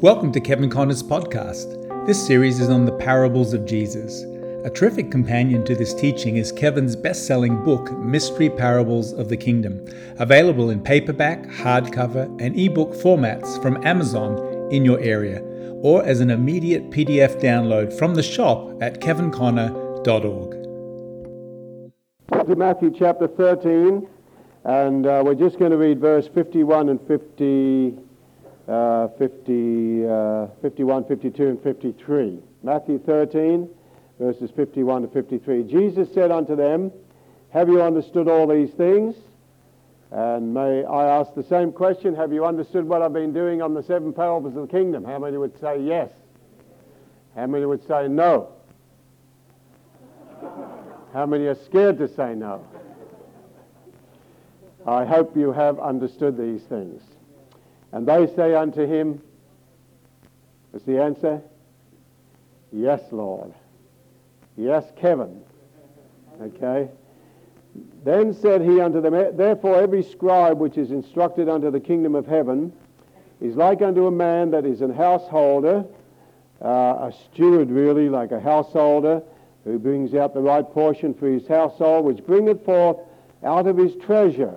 Welcome to Kevin Conner's podcast. This series is on the parables of Jesus. A terrific companion to this teaching is Kevin's best selling book, Mystery Parables of the Kingdom, available in paperback, hardcover, and ebook formats from Amazon in your area, or as an immediate PDF download from the shop at kevinconner.org. To Matthew chapter 13, and uh, we're just going to read verse 51 and 50 uh, 50, uh, 51, 52, and 53. Matthew 13, verses 51 to 53. Jesus said unto them, Have you understood all these things? And may I ask the same question, have you understood what I've been doing on the seven parables of the kingdom? How many would say yes? How many would say no? How many are scared to say no? I hope you have understood these things. And they say unto him, What's the answer? Yes, Lord. Yes, Kevin. Okay. Then said he unto them, Therefore every scribe which is instructed unto the kingdom of heaven is like unto a man that is an householder, uh, a steward really, like a householder, who brings out the right portion for his household, which bringeth forth out of his treasure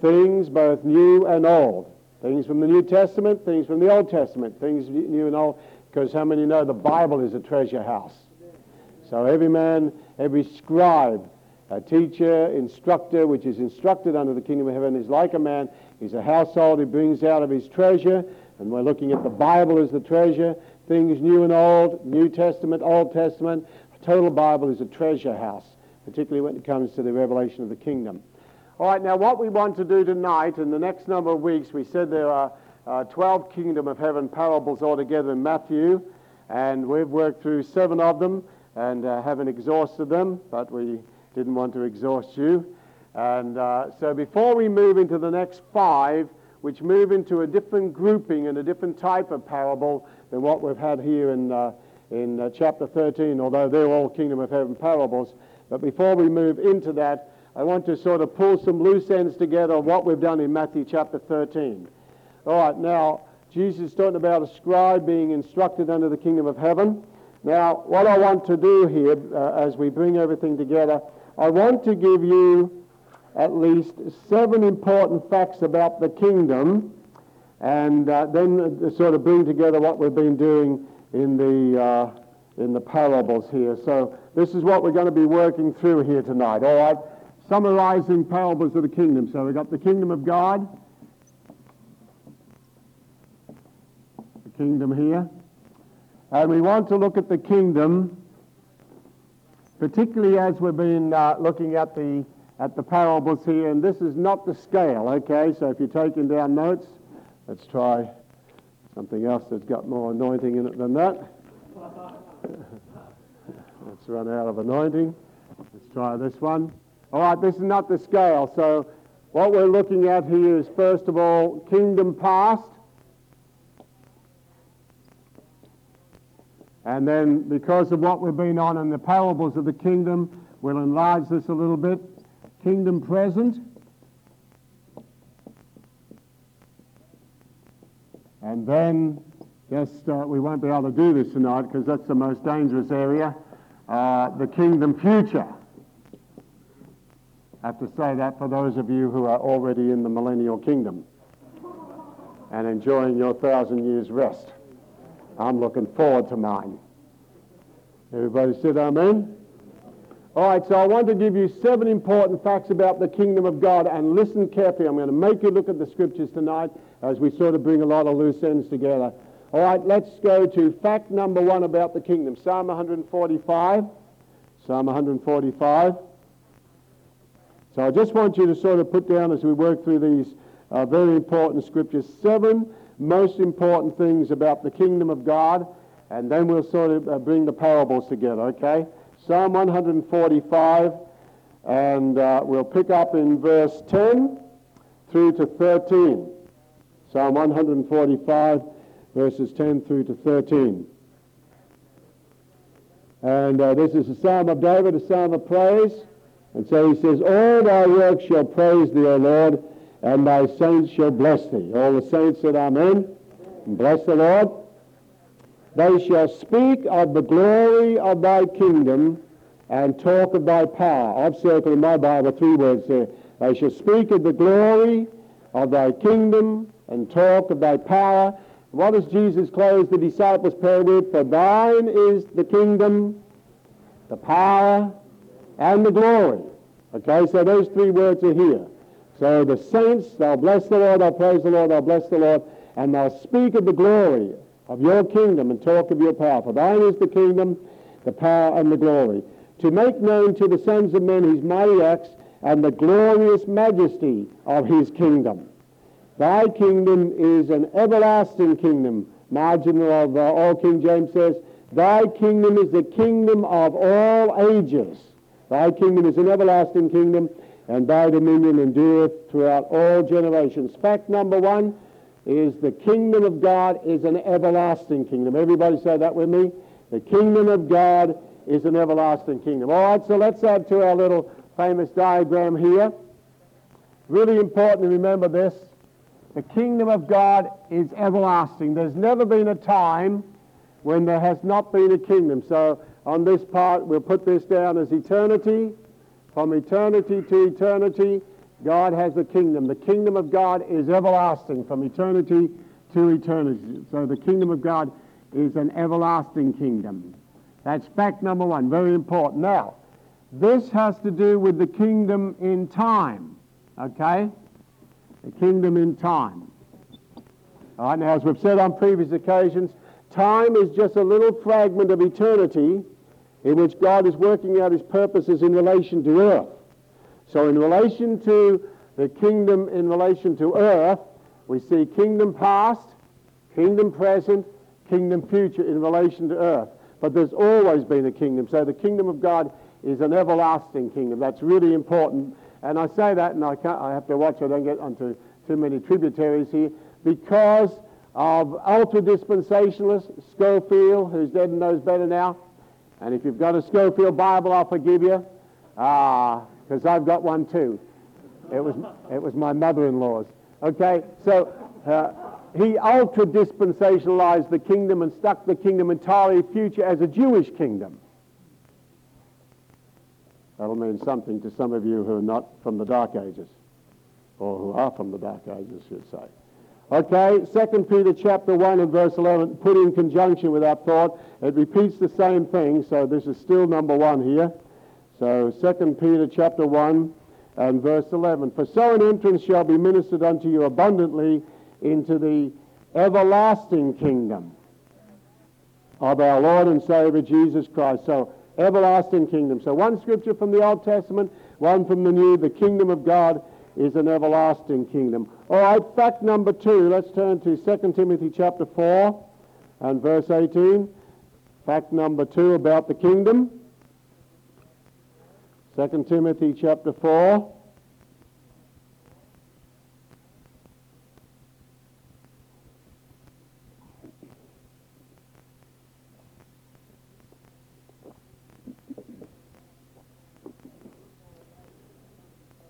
things both new and old. Things from the New Testament, things from the Old Testament, things new and old, because how many know the Bible is a treasure house? So every man, every scribe, a teacher, instructor, which is instructed under the kingdom of heaven, is like a man. He's a household. He brings out of his treasure, and we're looking at the Bible as the treasure. Things new and old, New Testament, Old Testament. The total Bible is a treasure house, particularly when it comes to the revelation of the kingdom. All right, now what we want to do tonight, in the next number of weeks, we said there are uh, 12 Kingdom of Heaven parables altogether in Matthew, and we've worked through seven of them and uh, haven't exhausted them, but we didn't want to exhaust you. And uh, so before we move into the next five, which move into a different grouping and a different type of parable than what we've had here in, uh, in uh, chapter 13, although they're all Kingdom of Heaven parables. But before we move into that, I want to sort of pull some loose ends together of what we've done in Matthew chapter 13. All right, now, Jesus is talking about a scribe being instructed under the kingdom of heaven. Now, what I want to do here, uh, as we bring everything together, I want to give you at least seven important facts about the kingdom, and uh, then uh, sort of bring together what we've been doing in the, uh, in the parables here. So this is what we're going to be working through here tonight, all right? Summarizing parables of the kingdom. So we've got the kingdom of God, the kingdom here, and we want to look at the kingdom, particularly as we've been uh, looking at the at the parables here, and this is not the scale, okay? So if you're taking down notes, let's try something else that's got more anointing in it than that. let's run out of anointing. Let's try this one. All right, this is not the scale. So what we're looking at here is, first of all, kingdom past. And then, because of what we've been on in the parables of the kingdom, we'll enlarge this a little bit. Kingdom present. And then, just uh, we won't be able to do this tonight because that's the most dangerous area. Uh, the kingdom future. I have to say that for those of you who are already in the millennial kingdom and enjoying your thousand years rest. I'm looking forward to mine. Everybody said amen? All right, so I want to give you seven important facts about the kingdom of God and listen carefully. I'm going to make you look at the scriptures tonight as we sort of bring a lot of loose ends together. All right, let's go to fact number one about the kingdom Psalm 145. Psalm 145. So I just want you to sort of put down as we work through these uh, very important scriptures seven most important things about the kingdom of God, and then we'll sort of uh, bring the parables together, okay? Psalm 145, and uh, we'll pick up in verse 10 through to 13. Psalm 145, verses 10 through to 13. And uh, this is a psalm of David, a psalm of praise. And so he says, All thy works shall praise thee, O Lord, and thy saints shall bless thee. All the saints said, Amen. And bless the Lord. They shall speak of the glory of thy kingdom and talk of thy power. I've circled in my Bible three words there. They shall speak of the glory of thy kingdom and talk of thy power. What does Jesus close the disciples' prayer with? For thine is the kingdom, the power, and the glory. Okay, so those three words are here. So the saints, they'll bless the Lord, they'll praise the Lord, they'll bless the Lord, and they'll speak of the glory of your kingdom and talk of your power. For thine is the kingdom, the power, and the glory. To make known to the sons of men his mighty acts and the glorious majesty of his kingdom. Thy kingdom is an everlasting kingdom. Margin of uh, All King James says, Thy kingdom is the kingdom of all ages. Thy kingdom is an everlasting kingdom, and thy dominion endureth throughout all generations. Fact number one is the kingdom of God is an everlasting kingdom. Everybody say that with me. The kingdom of God is an everlasting kingdom. All right, so let's add to our little famous diagram here. Really important to remember this. The kingdom of God is everlasting. There's never been a time when there has not been a kingdom. So on this part, we'll put this down as eternity. From eternity to eternity, God has a kingdom. The kingdom of God is everlasting from eternity to eternity. So the kingdom of God is an everlasting kingdom. That's fact number one, very important. Now, this has to do with the kingdom in time, okay? The kingdom in time. All right, now, as we've said on previous occasions, time is just a little fragment of eternity in which God is working out his purposes in relation to earth. So, in relation to the kingdom in relation to earth, we see kingdom past, kingdom present, kingdom future in relation to earth. But there's always been a kingdom. So, the kingdom of God is an everlasting kingdom. That's really important. And I say that, and I, can't, I have to watch I don't get onto too many tributaries here, because of ultra dispensationalists, Scofield, who's dead and knows better now, and if you've got a Scofield Bible, I'll forgive you, Ah, because uh, I've got one too. It was, it was my mother-in-law's. Okay, so uh, he ultra dispensationalized the kingdom and stuck the kingdom entirely future as a Jewish kingdom. That'll mean something to some of you who are not from the Dark Ages, or who are from the Dark Ages, should say. Okay, 2 Peter chapter 1 and verse 11, put in conjunction with that thought. It repeats the same thing, so this is still number one here. So 2 Peter chapter 1 and verse 11. For so an entrance shall be ministered unto you abundantly into the everlasting kingdom of our Lord and Savior Jesus Christ. So, everlasting kingdom. So, one scripture from the Old Testament, one from the New. The kingdom of God is an everlasting kingdom. All right, fact number two. Let's turn to 2 Timothy chapter 4 and verse 18. Fact number two about the kingdom. 2 Timothy chapter 4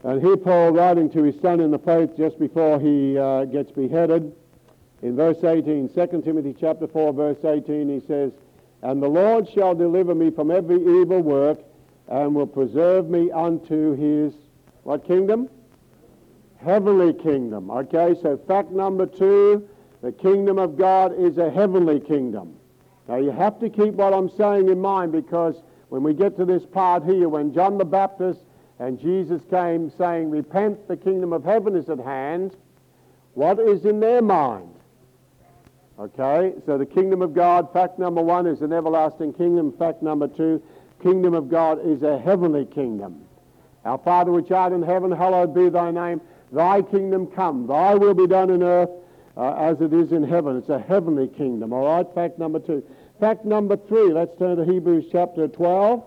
And here Paul, writing to his son in the faith just before he uh, gets beheaded, in verse 18, 2 Timothy chapter 4, verse 18, he says, And the Lord shall deliver me from every evil work and will preserve me unto his, what kingdom? Heavenly kingdom. Okay, so fact number two, the kingdom of God is a heavenly kingdom. Now you have to keep what I'm saying in mind because when we get to this part here, when John the Baptist and Jesus came saying, Repent, the kingdom of heaven is at hand. What is in their mind? Okay, so the kingdom of God, fact number one, is an everlasting kingdom. Fact number two, kingdom of God is a heavenly kingdom. Our Father which art in heaven, hallowed be thy name. Thy kingdom come. Thy will be done in earth uh, as it is in heaven. It's a heavenly kingdom. All right, fact number two. Fact number three, let's turn to Hebrews chapter 12.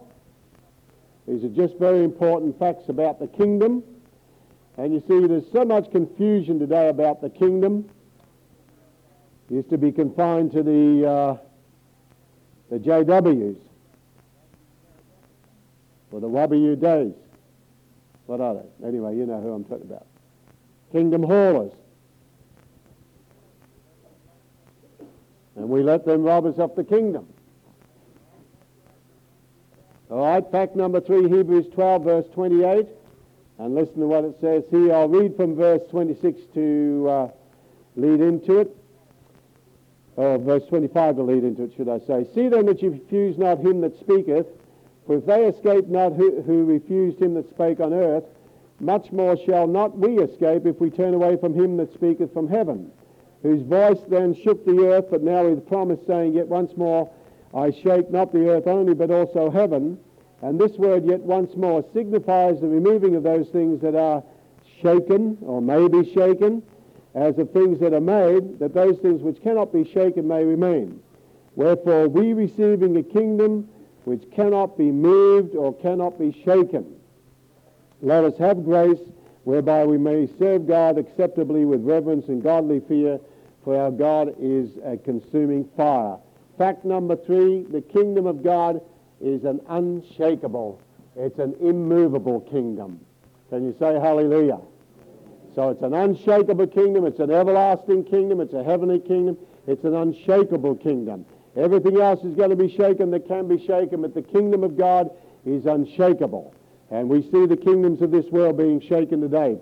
These are just very important facts about the kingdom. And you see, there's so much confusion today about the kingdom. It used to be confined to the, uh, the JWs, or the WDs. What are they? Anyway, you know who I'm talking about. Kingdom haulers. And we let them rob us of the kingdom. All right, fact number three, Hebrews 12, verse 28. And listen to what it says here. I'll read from verse 26 to uh, lead into it. Or verse 25 to lead into it, should I say. See then that you refuse not him that speaketh, for if they escape not who, who refused him that spake on earth, much more shall not we escape if we turn away from him that speaketh from heaven, whose voice then shook the earth, but now with promise, saying, Yet once more I shake not the earth only, but also heaven. And this word, yet once more, signifies the removing of those things that are shaken or may be shaken, as of things that are made, that those things which cannot be shaken may remain. Wherefore, we receiving a kingdom which cannot be moved or cannot be shaken, let us have grace whereby we may serve God acceptably with reverence and godly fear, for our God is a consuming fire. Fact number three, the kingdom of God is an unshakable, it's an immovable kingdom. Can you say hallelujah? So it's an unshakable kingdom, it's an everlasting kingdom, it's a heavenly kingdom, it's an unshakable kingdom. Everything else is going to be shaken that can be shaken, but the kingdom of God is unshakable. And we see the kingdoms of this world being shaken today.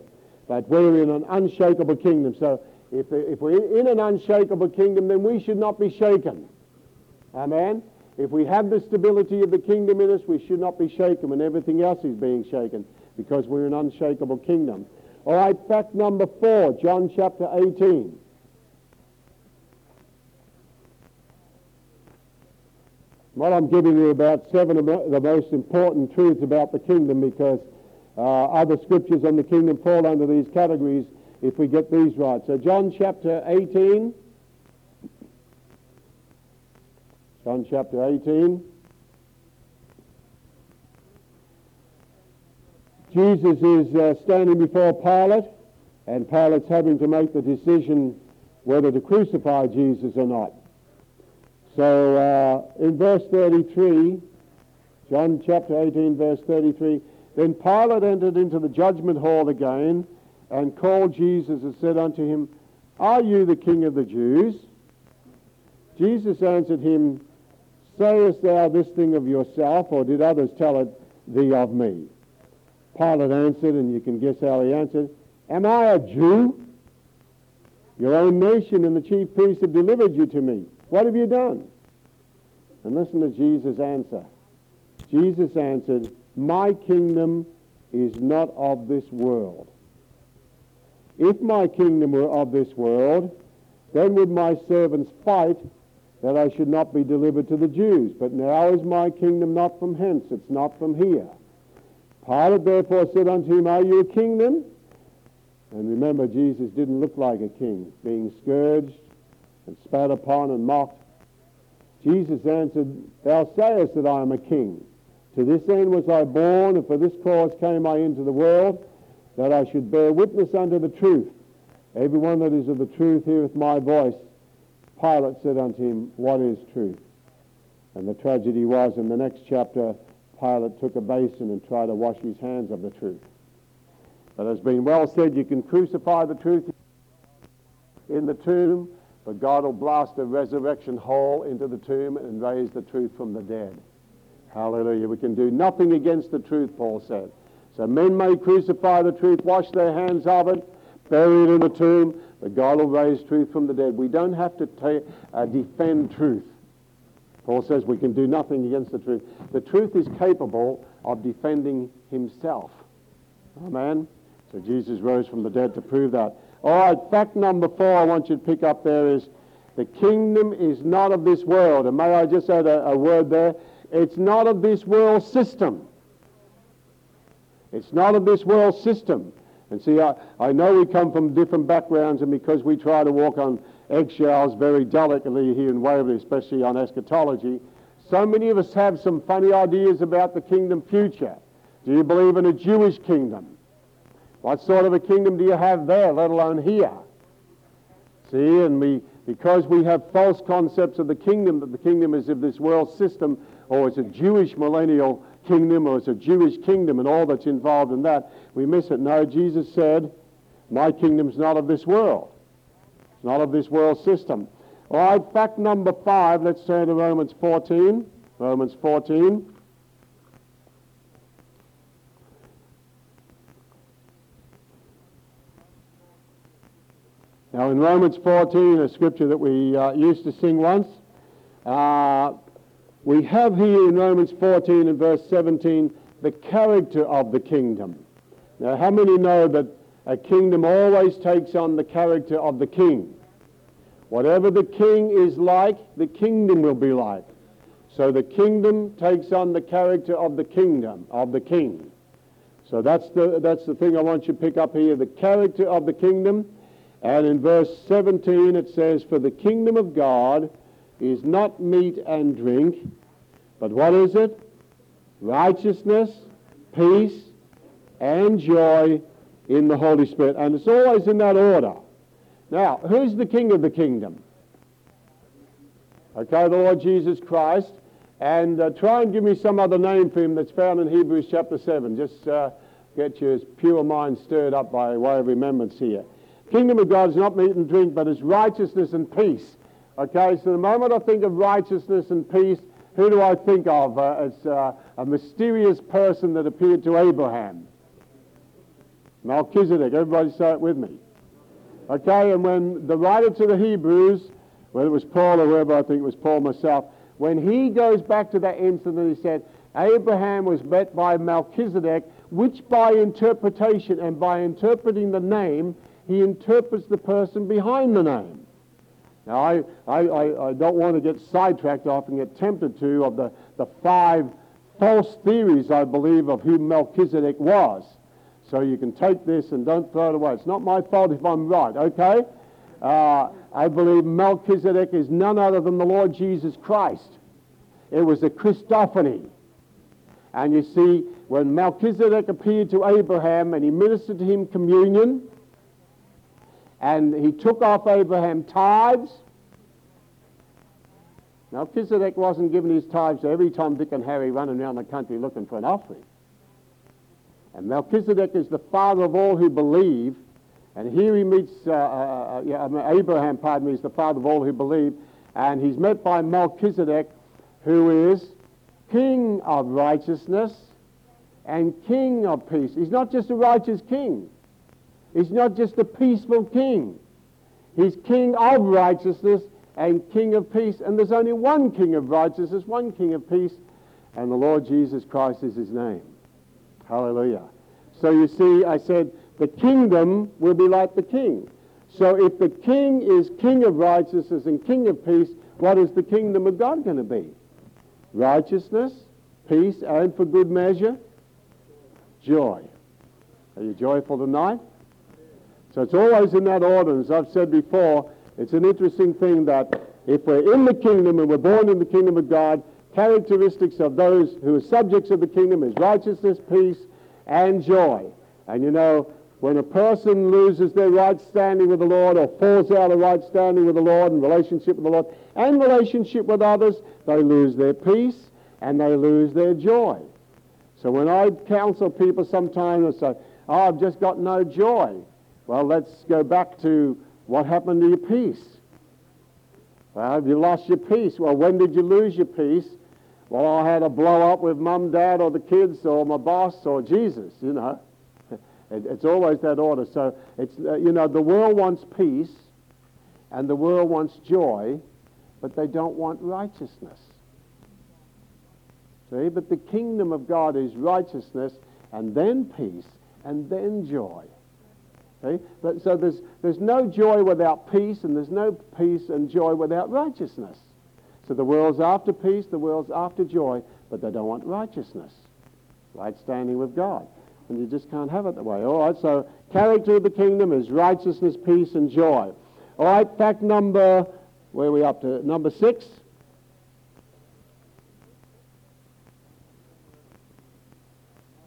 But we're in an unshakable kingdom. So if, if we're in an unshakable kingdom, then we should not be shaken. Amen? If we have the stability of the kingdom in us, we should not be shaken when everything else is being shaken because we're an unshakable kingdom. All right, fact number four, John chapter 18. What I'm giving you about seven of the most important truths about the kingdom because uh, other scriptures on the kingdom fall under these categories if we get these right. So John chapter 18. John chapter 18. Jesus is uh, standing before Pilate, and Pilate's having to make the decision whether to crucify Jesus or not. So uh, in verse 33, John chapter 18, verse 33, then Pilate entered into the judgment hall again and called Jesus and said unto him, Are you the king of the Jews? Jesus answered him, Sayest thou this thing of yourself, or did others tell it thee of me? Pilate answered, and you can guess how he answered, Am I a Jew? Your own nation and the chief priests have delivered you to me. What have you done? And listen to Jesus' answer. Jesus answered, My kingdom is not of this world. If my kingdom were of this world, then would my servants fight that I should not be delivered to the Jews. But now is my kingdom not from hence, it's not from here. Pilate therefore said unto him, Are you a king then? And remember, Jesus didn't look like a king, being scourged and spat upon and mocked. Jesus answered, Thou sayest that I am a king. To this end was I born, and for this cause came I into the world, that I should bear witness unto the truth. Everyone that is of the truth heareth my voice. Pilate said unto him, What is truth? And the tragedy was in the next chapter, Pilate took a basin and tried to wash his hands of the truth. But as been well said, you can crucify the truth in the tomb, but God will blast a resurrection hole into the tomb and raise the truth from the dead. Hallelujah. We can do nothing against the truth, Paul said. So men may crucify the truth, wash their hands of it, bury it in the tomb, God will raise truth from the dead. We don't have to ta- uh, defend truth. Paul says we can do nothing against the truth. The truth is capable of defending himself. Amen? So Jesus rose from the dead to prove that. All right, fact number four I want you to pick up there is the kingdom is not of this world. And may I just add a, a word there? It's not of this world system. It's not of this world system. And see, I, I know we come from different backgrounds, and because we try to walk on eggshells very delicately here in Waverley, especially on eschatology, so many of us have some funny ideas about the kingdom future. Do you believe in a Jewish kingdom? What sort of a kingdom do you have there, let alone here? See, and we, because we have false concepts of the kingdom, that the kingdom is of this world system, or it's a Jewish millennial kingdom, or it's a Jewish kingdom, and all that's involved in that, we miss it. No, Jesus said, My kingdom's not of this world. It's not of this world system. All right, fact number five, let's turn to Romans 14. Romans 14. Now, in Romans 14, a scripture that we uh, used to sing once, uh, we have here in Romans 14 and verse 17 the character of the kingdom. Now, how many know that a kingdom always takes on the character of the king? Whatever the king is like, the kingdom will be like. So the kingdom takes on the character of the kingdom, of the king. So that's the, that's the thing I want you to pick up here, the character of the kingdom. And in verse 17 it says, For the kingdom of God is not meat and drink, but what is it? Righteousness, peace, and joy in the Holy Spirit. And it's always in that order. Now, who's the king of the kingdom? Okay, the Lord Jesus Christ. And uh, try and give me some other name for him that's found in Hebrews chapter 7. Just uh, get your pure mind stirred up by way of remembrance here. Kingdom of God is not meat and drink, but it's righteousness and peace. Okay, so the moment I think of righteousness and peace, who do I think of uh, as uh, a mysterious person that appeared to Abraham? Melchizedek. Everybody say it with me. Okay, and when the writer to the Hebrews, whether it was Paul or whoever, I think it was Paul myself, when he goes back to that incident, he said, Abraham was met by Melchizedek, which by interpretation and by interpreting the name, he interprets the person behind the name. Now, I, I, I, I don't want to get sidetracked off and get tempted to of the, the five false theories, I believe, of who Melchizedek was. So you can take this and don't throw it away. It's not my fault if I'm right, okay? Uh, I believe Melchizedek is none other than the Lord Jesus Christ. It was a Christophany. And you see, when Melchizedek appeared to Abraham and he ministered to him communion, and he took off Abraham tithes. Now Melchizedek wasn't giving his tithes to every Tom, Dick, and Harry running around the country looking for an offering. And Melchizedek is the father of all who believe. And here he meets uh, uh, uh yeah, Abraham, pardon me, is the father of all who believe. And he's met by Melchizedek, who is king of righteousness and king of peace. He's not just a righteous king. He's not just a peaceful king. He's king of righteousness and king of peace. And there's only one king of righteousness, one king of peace, and the Lord Jesus Christ is his name. Hallelujah. So you see, I said the kingdom will be like the king. So if the king is king of righteousness and king of peace, what is the kingdom of God going to be? Righteousness, peace, and for good measure, joy. Are you joyful tonight? So it's always in that order. As I've said before, it's an interesting thing that if we're in the kingdom and we're born in the kingdom of God, characteristics of those who are subjects of the kingdom is righteousness, peace, and joy. And you know, when a person loses their right standing with the Lord or falls out of right standing with the Lord and relationship with the Lord and relationship with others, they lose their peace and they lose their joy. So when I counsel people sometimes, I say, oh, I've just got no joy. Well, let's go back to what happened to your peace. Well, you lost your peace. Well, when did you lose your peace? Well, I had a blow up with mum, dad, or the kids, or my boss, or Jesus, you know. It, it's always that order. So, it's, uh, you know, the world wants peace and the world wants joy, but they don't want righteousness. See, but the kingdom of God is righteousness and then peace and then joy. But, so there's, there's no joy without peace, and there's no peace and joy without righteousness. So the world's after peace, the world's after joy, but they don't want righteousness, right standing with God. And you just can't have it that way. All right, so character of the kingdom is righteousness, peace, and joy. All right, fact number, where are we up to? Number six.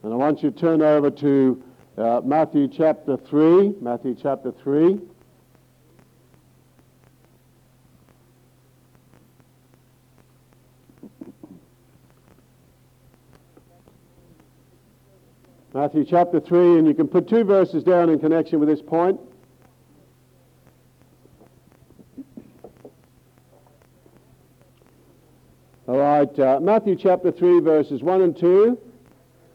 And I want you to turn over to uh, Matthew chapter 3. Matthew chapter 3. Matthew chapter 3, and you can put two verses down in connection with this point. All right, uh, Matthew chapter 3, verses 1 and 2,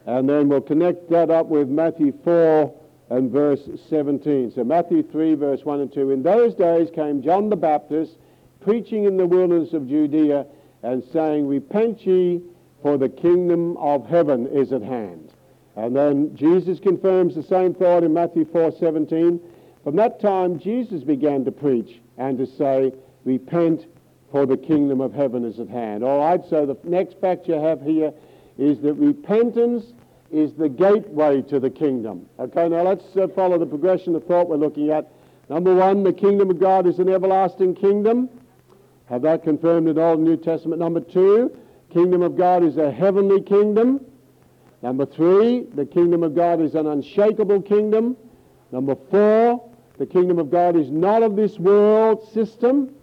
and then we'll connect that up with Matthew 4 and verse 17. So, Matthew 3, verse 1 and 2. In those days came John the Baptist, preaching in the wilderness of Judea, and saying, Repent ye, for the kingdom of heaven is at hand. And then Jesus confirms the same thought in Matthew 4 17. From that time, Jesus began to preach and to say, Repent, for the kingdom of heaven is at hand. All right, so the next fact you have here is that repentance is the gateway to the kingdom. Okay, now let's uh, follow the progression of thought we're looking at. Number one, the kingdom of God is an everlasting kingdom. Have that confirmed in Old and New Testament. Number two, kingdom of God is a heavenly kingdom. Number three, the kingdom of God is an unshakable kingdom. Number four, the kingdom of God is not of this world system.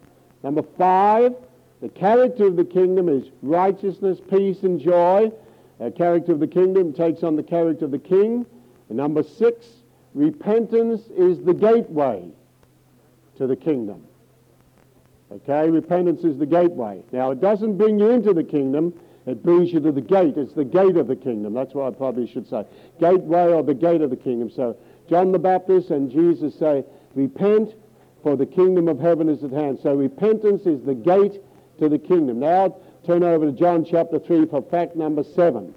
Number five, the character of the kingdom is righteousness, peace, and joy. The character of the kingdom takes on the character of the king. And number six, repentance is the gateway to the kingdom. Okay, repentance is the gateway. Now, it doesn't bring you into the kingdom, it brings you to the gate. It's the gate of the kingdom. That's what I probably should say. Gateway or the gate of the kingdom. So, John the Baptist and Jesus say, Repent, for the kingdom of heaven is at hand. So repentance is the gate to the kingdom. Now turn over to John chapter 3 for fact number 7.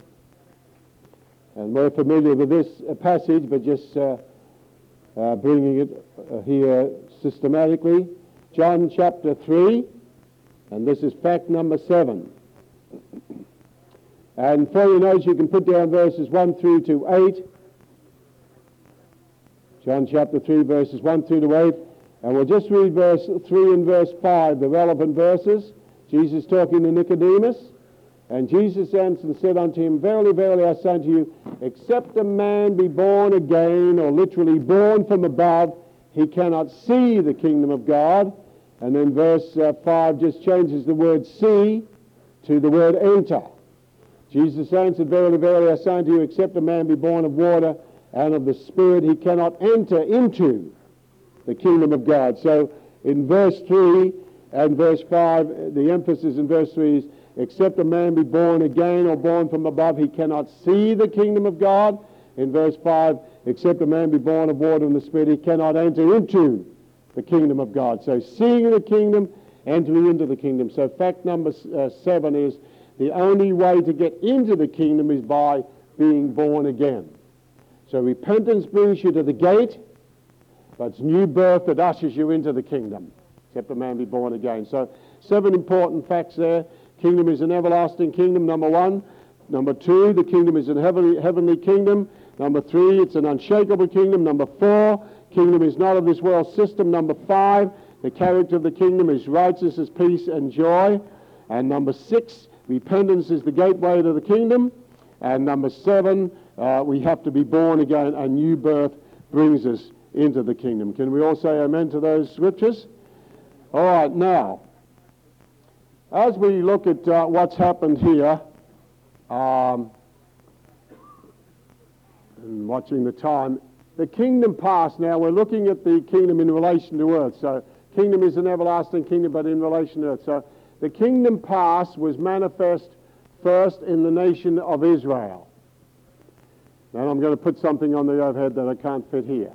And we're familiar with this uh, passage, but just uh, uh, bringing it uh, here systematically. John chapter 3, and this is fact number 7. And for your notes, you can put down verses 1 through to 8. John chapter 3, verses 1 through to 8. And we'll just read verse 3 and verse 5, the relevant verses. Jesus talking to Nicodemus. And Jesus answered and said unto him, Verily, verily, I say unto you, except a man be born again, or literally born from above, he cannot see the kingdom of God. And then verse uh, 5 just changes the word see to the word enter. Jesus answered, Verily, verily, I say unto you, except a man be born of water and of the Spirit, he cannot enter into the kingdom of God. So in verse 3 and verse 5, the emphasis in verse 3 is, except a man be born again or born from above, he cannot see the kingdom of God. In verse 5, except a man be born of water and the Spirit, he cannot enter into the kingdom of God. So seeing the kingdom, entering into the kingdom. So fact number uh, 7 is the only way to get into the kingdom is by being born again. So repentance brings you to the gate, but it's new birth that ushers you into the kingdom, except a man be born again. So, seven important facts there. Kingdom is an everlasting kingdom, number one. Number two, the kingdom is a heavenly, heavenly kingdom. Number three, it's an unshakable kingdom. Number four, kingdom is not of this world system. Number five, the character of the kingdom is righteousness, peace, and joy. And number six, repentance is the gateway to the kingdom. And number seven, uh, we have to be born again. A new birth brings us into the kingdom. Can we all say amen to those scriptures? All right, now, as we look at uh, what's happened here, um, and watching the time, the kingdom past, now we're looking at the kingdom in relation to earth. So, kingdom is an everlasting kingdom, but in relation to earth. So, the kingdom past was manifest first in the nation of Israel. Now, I'm going to put something on the overhead that I can't fit here.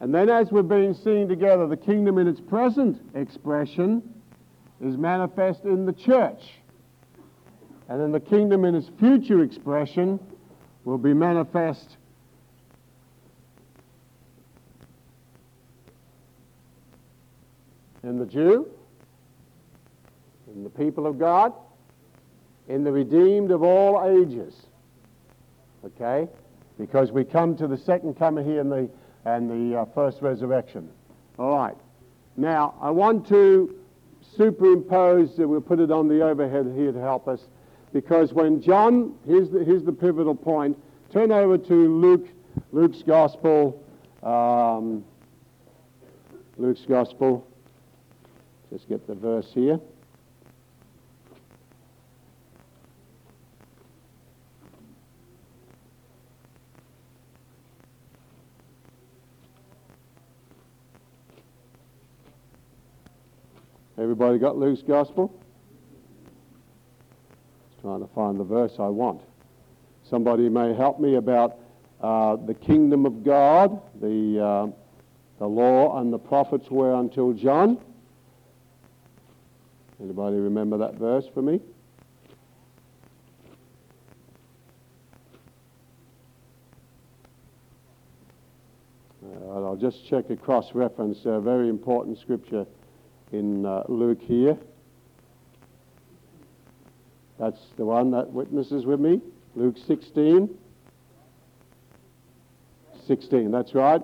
And then, as we're being seen together, the kingdom in its present expression is manifest in the church. And then the kingdom in its future expression will be manifest in the Jew, in the people of God, in the redeemed of all ages. Okay? Because we come to the second coming here in the and the uh, first resurrection. All right. Now, I want to superimpose, we'll put it on the overhead here to help us, because when John, here's the, here's the pivotal point, turn over to Luke, Luke's Gospel, um, Luke's Gospel, just get the verse here. Everybody got Luke's gospel? Trying to find the verse I want. Somebody may help me about uh, the kingdom of God. The, uh, the law and the prophets were until John. Anybody remember that verse for me? I'll just check a cross reference, a very important scripture in uh, Luke here. That's the one that witnesses with me. Luke 16. 16, that's right.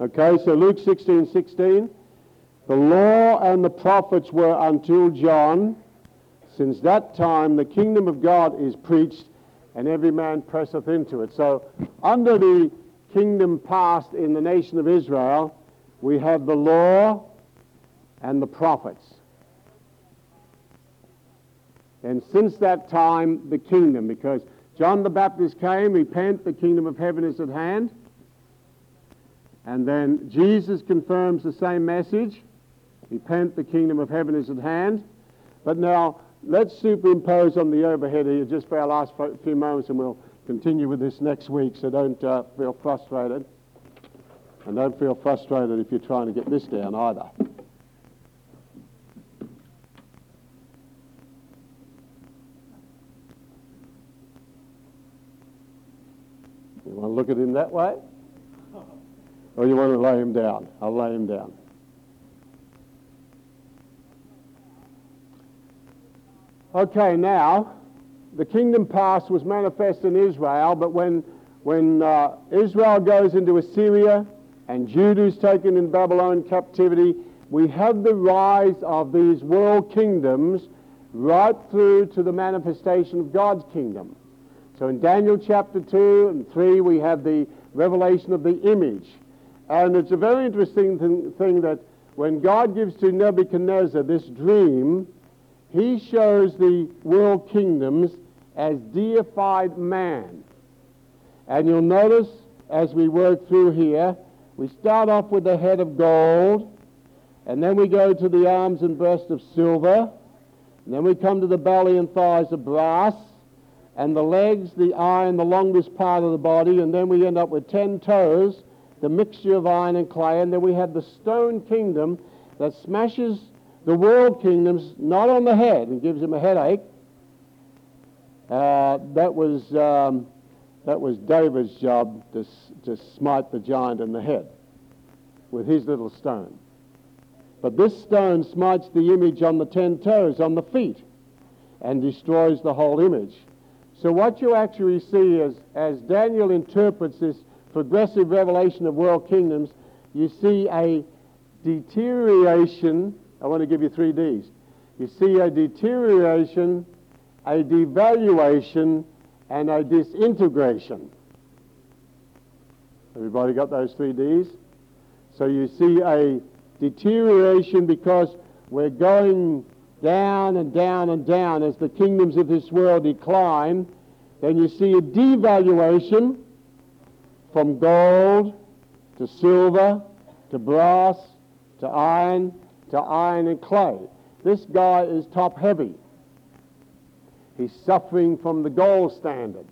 Okay, so Luke 16, 16. The law and the prophets were until John. Since that time, the kingdom of God is preached, and every man presseth into it. So, under the kingdom past in the nation of Israel, we have the law and the prophets. And since that time, the kingdom, because John the Baptist came, repent, the kingdom of heaven is at hand. And then Jesus confirms the same message repent, the kingdom of heaven is at hand. But now, let's superimpose on the overhead here just for our last few moments, and we'll continue with this next week, so don't uh, feel frustrated. And don't feel frustrated if you're trying to get this down either. You want to look at him that way? Or you want to lay him down? I'll lay him down. Okay, now, the kingdom past was manifest in Israel, but when, when uh, Israel goes into Assyria and Judah is taken in Babylon captivity, we have the rise of these world kingdoms right through to the manifestation of God's kingdom. So in Daniel chapter 2 and 3, we have the revelation of the image. And it's a very interesting thing, thing that when God gives to Nebuchadnezzar this dream, he shows the world kingdoms as deified man. And you'll notice as we work through here, we start off with the head of gold, and then we go to the arms and breast of silver, and then we come to the belly and thighs of brass, and the legs, the iron, the longest part of the body, and then we end up with ten toes, the mixture of iron and clay, and then we have the stone kingdom that smashes the world kingdoms not on the head and gives him a headache. Uh, that was um, that was David's job to, to smite the giant in the head with his little stone. But this stone smites the image on the ten toes, on the feet, and destroys the whole image. So what you actually see is, as Daniel interprets this progressive revelation of world kingdoms, you see a deterioration I want to give you three Ds. You see a deterioration, a devaluation, and a disintegration. Everybody got those three Ds? So you see a deterioration because we're going down and down and down as the kingdoms of this world decline. Then you see a devaluation from gold to silver to brass to iron to iron and clay. This guy is top heavy. He's suffering from the gold standard.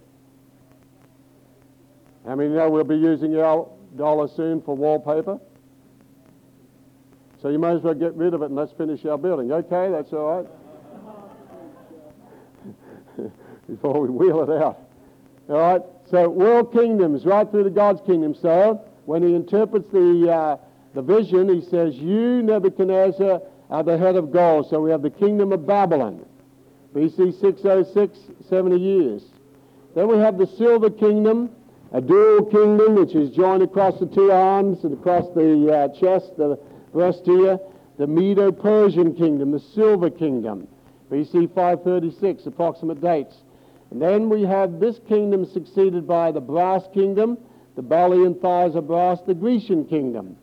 How many know we'll be using our dollar soon for wallpaper? So you might as well get rid of it and let's finish our building. Okay, that's all right. Before we wheel it out. All right, so world kingdoms, right through to God's kingdom. So when he interprets the uh, the vision, he says, You, Nebuchadnezzar, are the head of gold. So we have the kingdom of Babylon, BC 606, 70 years. Then we have the silver kingdom, a dual kingdom which is joined across the two arms and across the uh, chest, the breast here. The Medo Persian kingdom, the silver kingdom, BC 536, approximate dates. And then we have this kingdom succeeded by the brass kingdom, the belly and thighs of brass, the Grecian kingdom.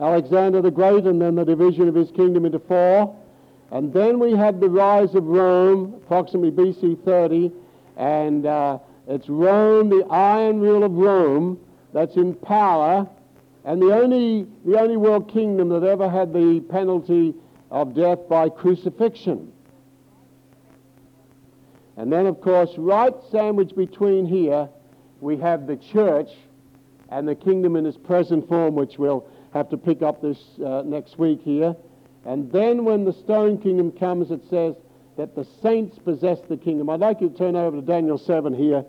Alexander the Great, and then the division of his kingdom into four. And then we had the rise of Rome, approximately BC 30, and uh, it's Rome, the iron rule of Rome, that's in power, and the only, the only world kingdom that ever had the penalty of death by crucifixion. And then, of course, right sandwiched between here, we have the church and the kingdom in its present form, which we'll have to pick up this uh, next week here. And then when the stone kingdom comes, it says that the saints possess the kingdom. I'd like you to turn over to Daniel 7 here.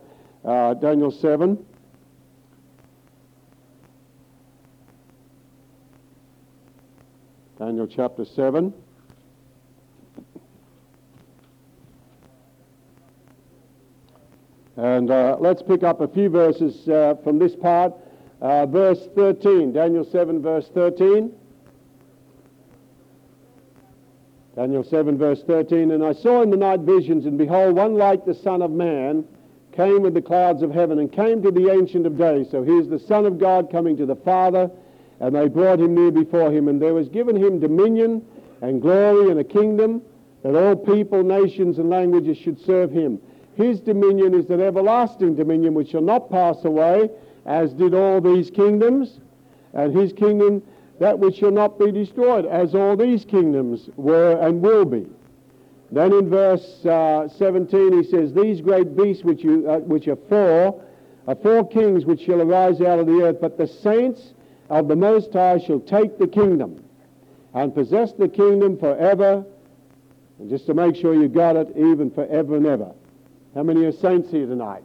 Uh, Daniel 7. Daniel chapter 7. And uh, let's pick up a few verses uh, from this part. Uh, verse 13, Daniel 7, verse 13. Daniel 7, verse 13. And I saw in the night visions, and behold, one like the Son of Man came with the clouds of heaven and came to the Ancient of Days. So here's the Son of God coming to the Father, and they brought him near before him. And there was given him dominion and glory and a kingdom that all people, nations, and languages should serve him. His dominion is an everlasting dominion which shall not pass away, as did all these kingdoms. And his kingdom that which shall not be destroyed, as all these kingdoms were and will be. Then in verse uh, 17 he says, These great beasts which, you, uh, which are four, are four kings which shall arise out of the earth, but the saints of the Most High shall take the kingdom and possess the kingdom forever. And just to make sure you got it, even forever and ever. How many are saints here tonight?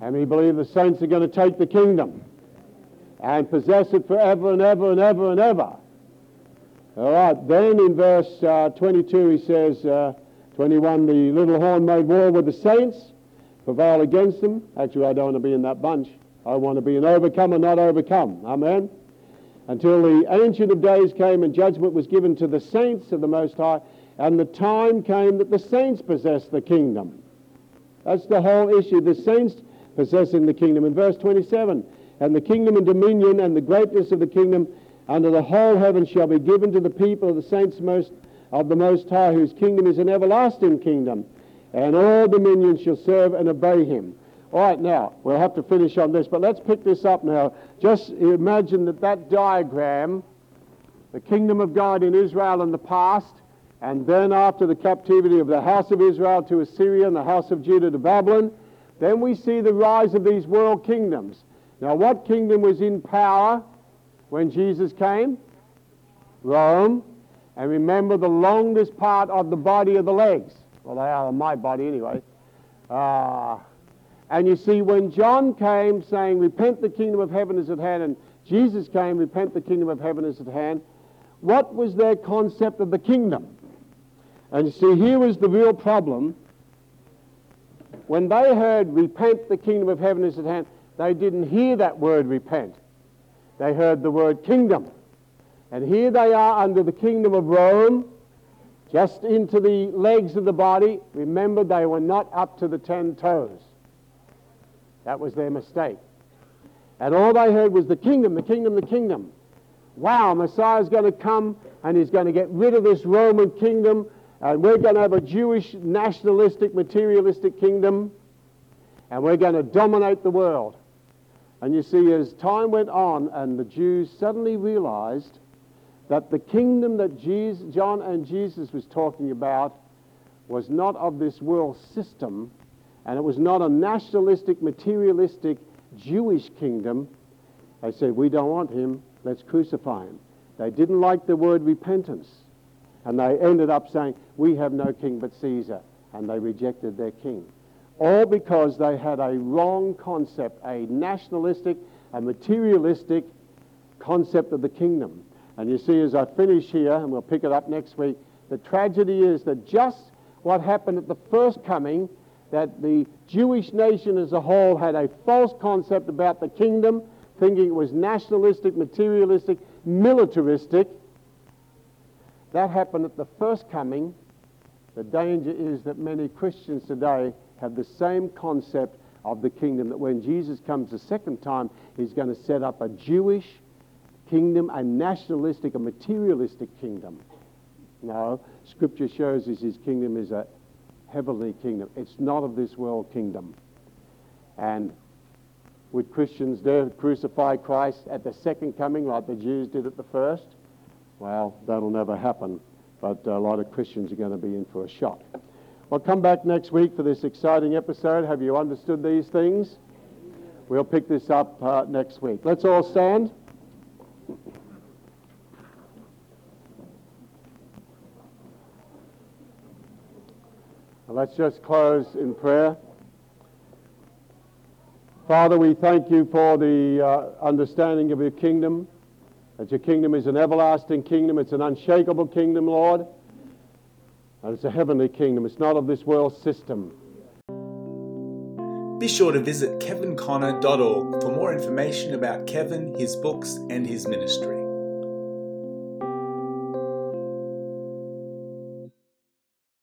How many believe the saints are going to take the kingdom? and possess it forever and ever and ever and ever. All right, then in verse uh, 22 he says, uh, 21, the little horn made war with the saints, prevail against them. Actually, I don't want to be in that bunch. I want to be an overcomer, not overcome. Amen? Until the Ancient of Days came and judgment was given to the saints of the Most High, and the time came that the saints possessed the kingdom. That's the whole issue, the saints possessing the kingdom. In verse 27, and the kingdom and dominion and the greatness of the kingdom under the whole heaven shall be given to the people of the saints most of the Most High, whose kingdom is an everlasting kingdom, and all dominions shall serve and obey him. All right, now, we'll have to finish on this, but let's pick this up now. Just imagine that that diagram, the kingdom of God in Israel in the past, and then after the captivity of the house of Israel to Assyria and the house of Judah to Babylon, then we see the rise of these world kingdoms. Now, what kingdom was in power when Jesus came? Rome. And remember the longest part of the body of the legs. Well, they are my body anyway. Uh, and you see, when John came saying, Repent, the kingdom of heaven is at hand, and Jesus came, Repent, the kingdom of heaven is at hand, what was their concept of the kingdom? And you see, here was the real problem. When they heard, Repent, the kingdom of heaven is at hand, they didn't hear that word repent. They heard the word kingdom. And here they are under the kingdom of Rome, just into the legs of the body. Remember, they were not up to the ten toes. That was their mistake. And all they heard was the kingdom, the kingdom, the kingdom. Wow, Messiah's going to come and he's going to get rid of this Roman kingdom and we're going to have a Jewish, nationalistic, materialistic kingdom and we're going to dominate the world. And you see, as time went on, and the Jews suddenly realized that the kingdom that Jesus, John and Jesus was talking about was not of this world system, and it was not a nationalistic, materialistic Jewish kingdom. They said, We don't want him, let's crucify him. They didn't like the word repentance, and they ended up saying, We have no king but Caesar, and they rejected their king all because they had a wrong concept, a nationalistic, a materialistic concept of the kingdom. And you see, as I finish here, and we'll pick it up next week, the tragedy is that just what happened at the first coming, that the Jewish nation as a whole had a false concept about the kingdom, thinking it was nationalistic, materialistic, militaristic. That happened at the first coming. The danger is that many Christians today have the same concept of the kingdom that when Jesus comes the second time, he's going to set up a Jewish kingdom, a nationalistic, a materialistic kingdom. No, Scripture shows us his kingdom is a heavenly kingdom. It's not of this world kingdom. And would Christians dare crucify Christ at the second coming like the Jews did at the first? Well, that'll never happen. But a lot of Christians are going to be in for a shock. Well, come back next week for this exciting episode. Have you understood these things? We'll pick this up uh, next week. Let's all stand. Let's just close in prayer. Father, we thank you for the uh, understanding of your kingdom, that your kingdom is an everlasting kingdom, it's an unshakable kingdom, Lord, and it's a heavenly kingdom. It's not of this world system. Be sure to visit kevinconner.org for more information about Kevin, his books, and his ministry.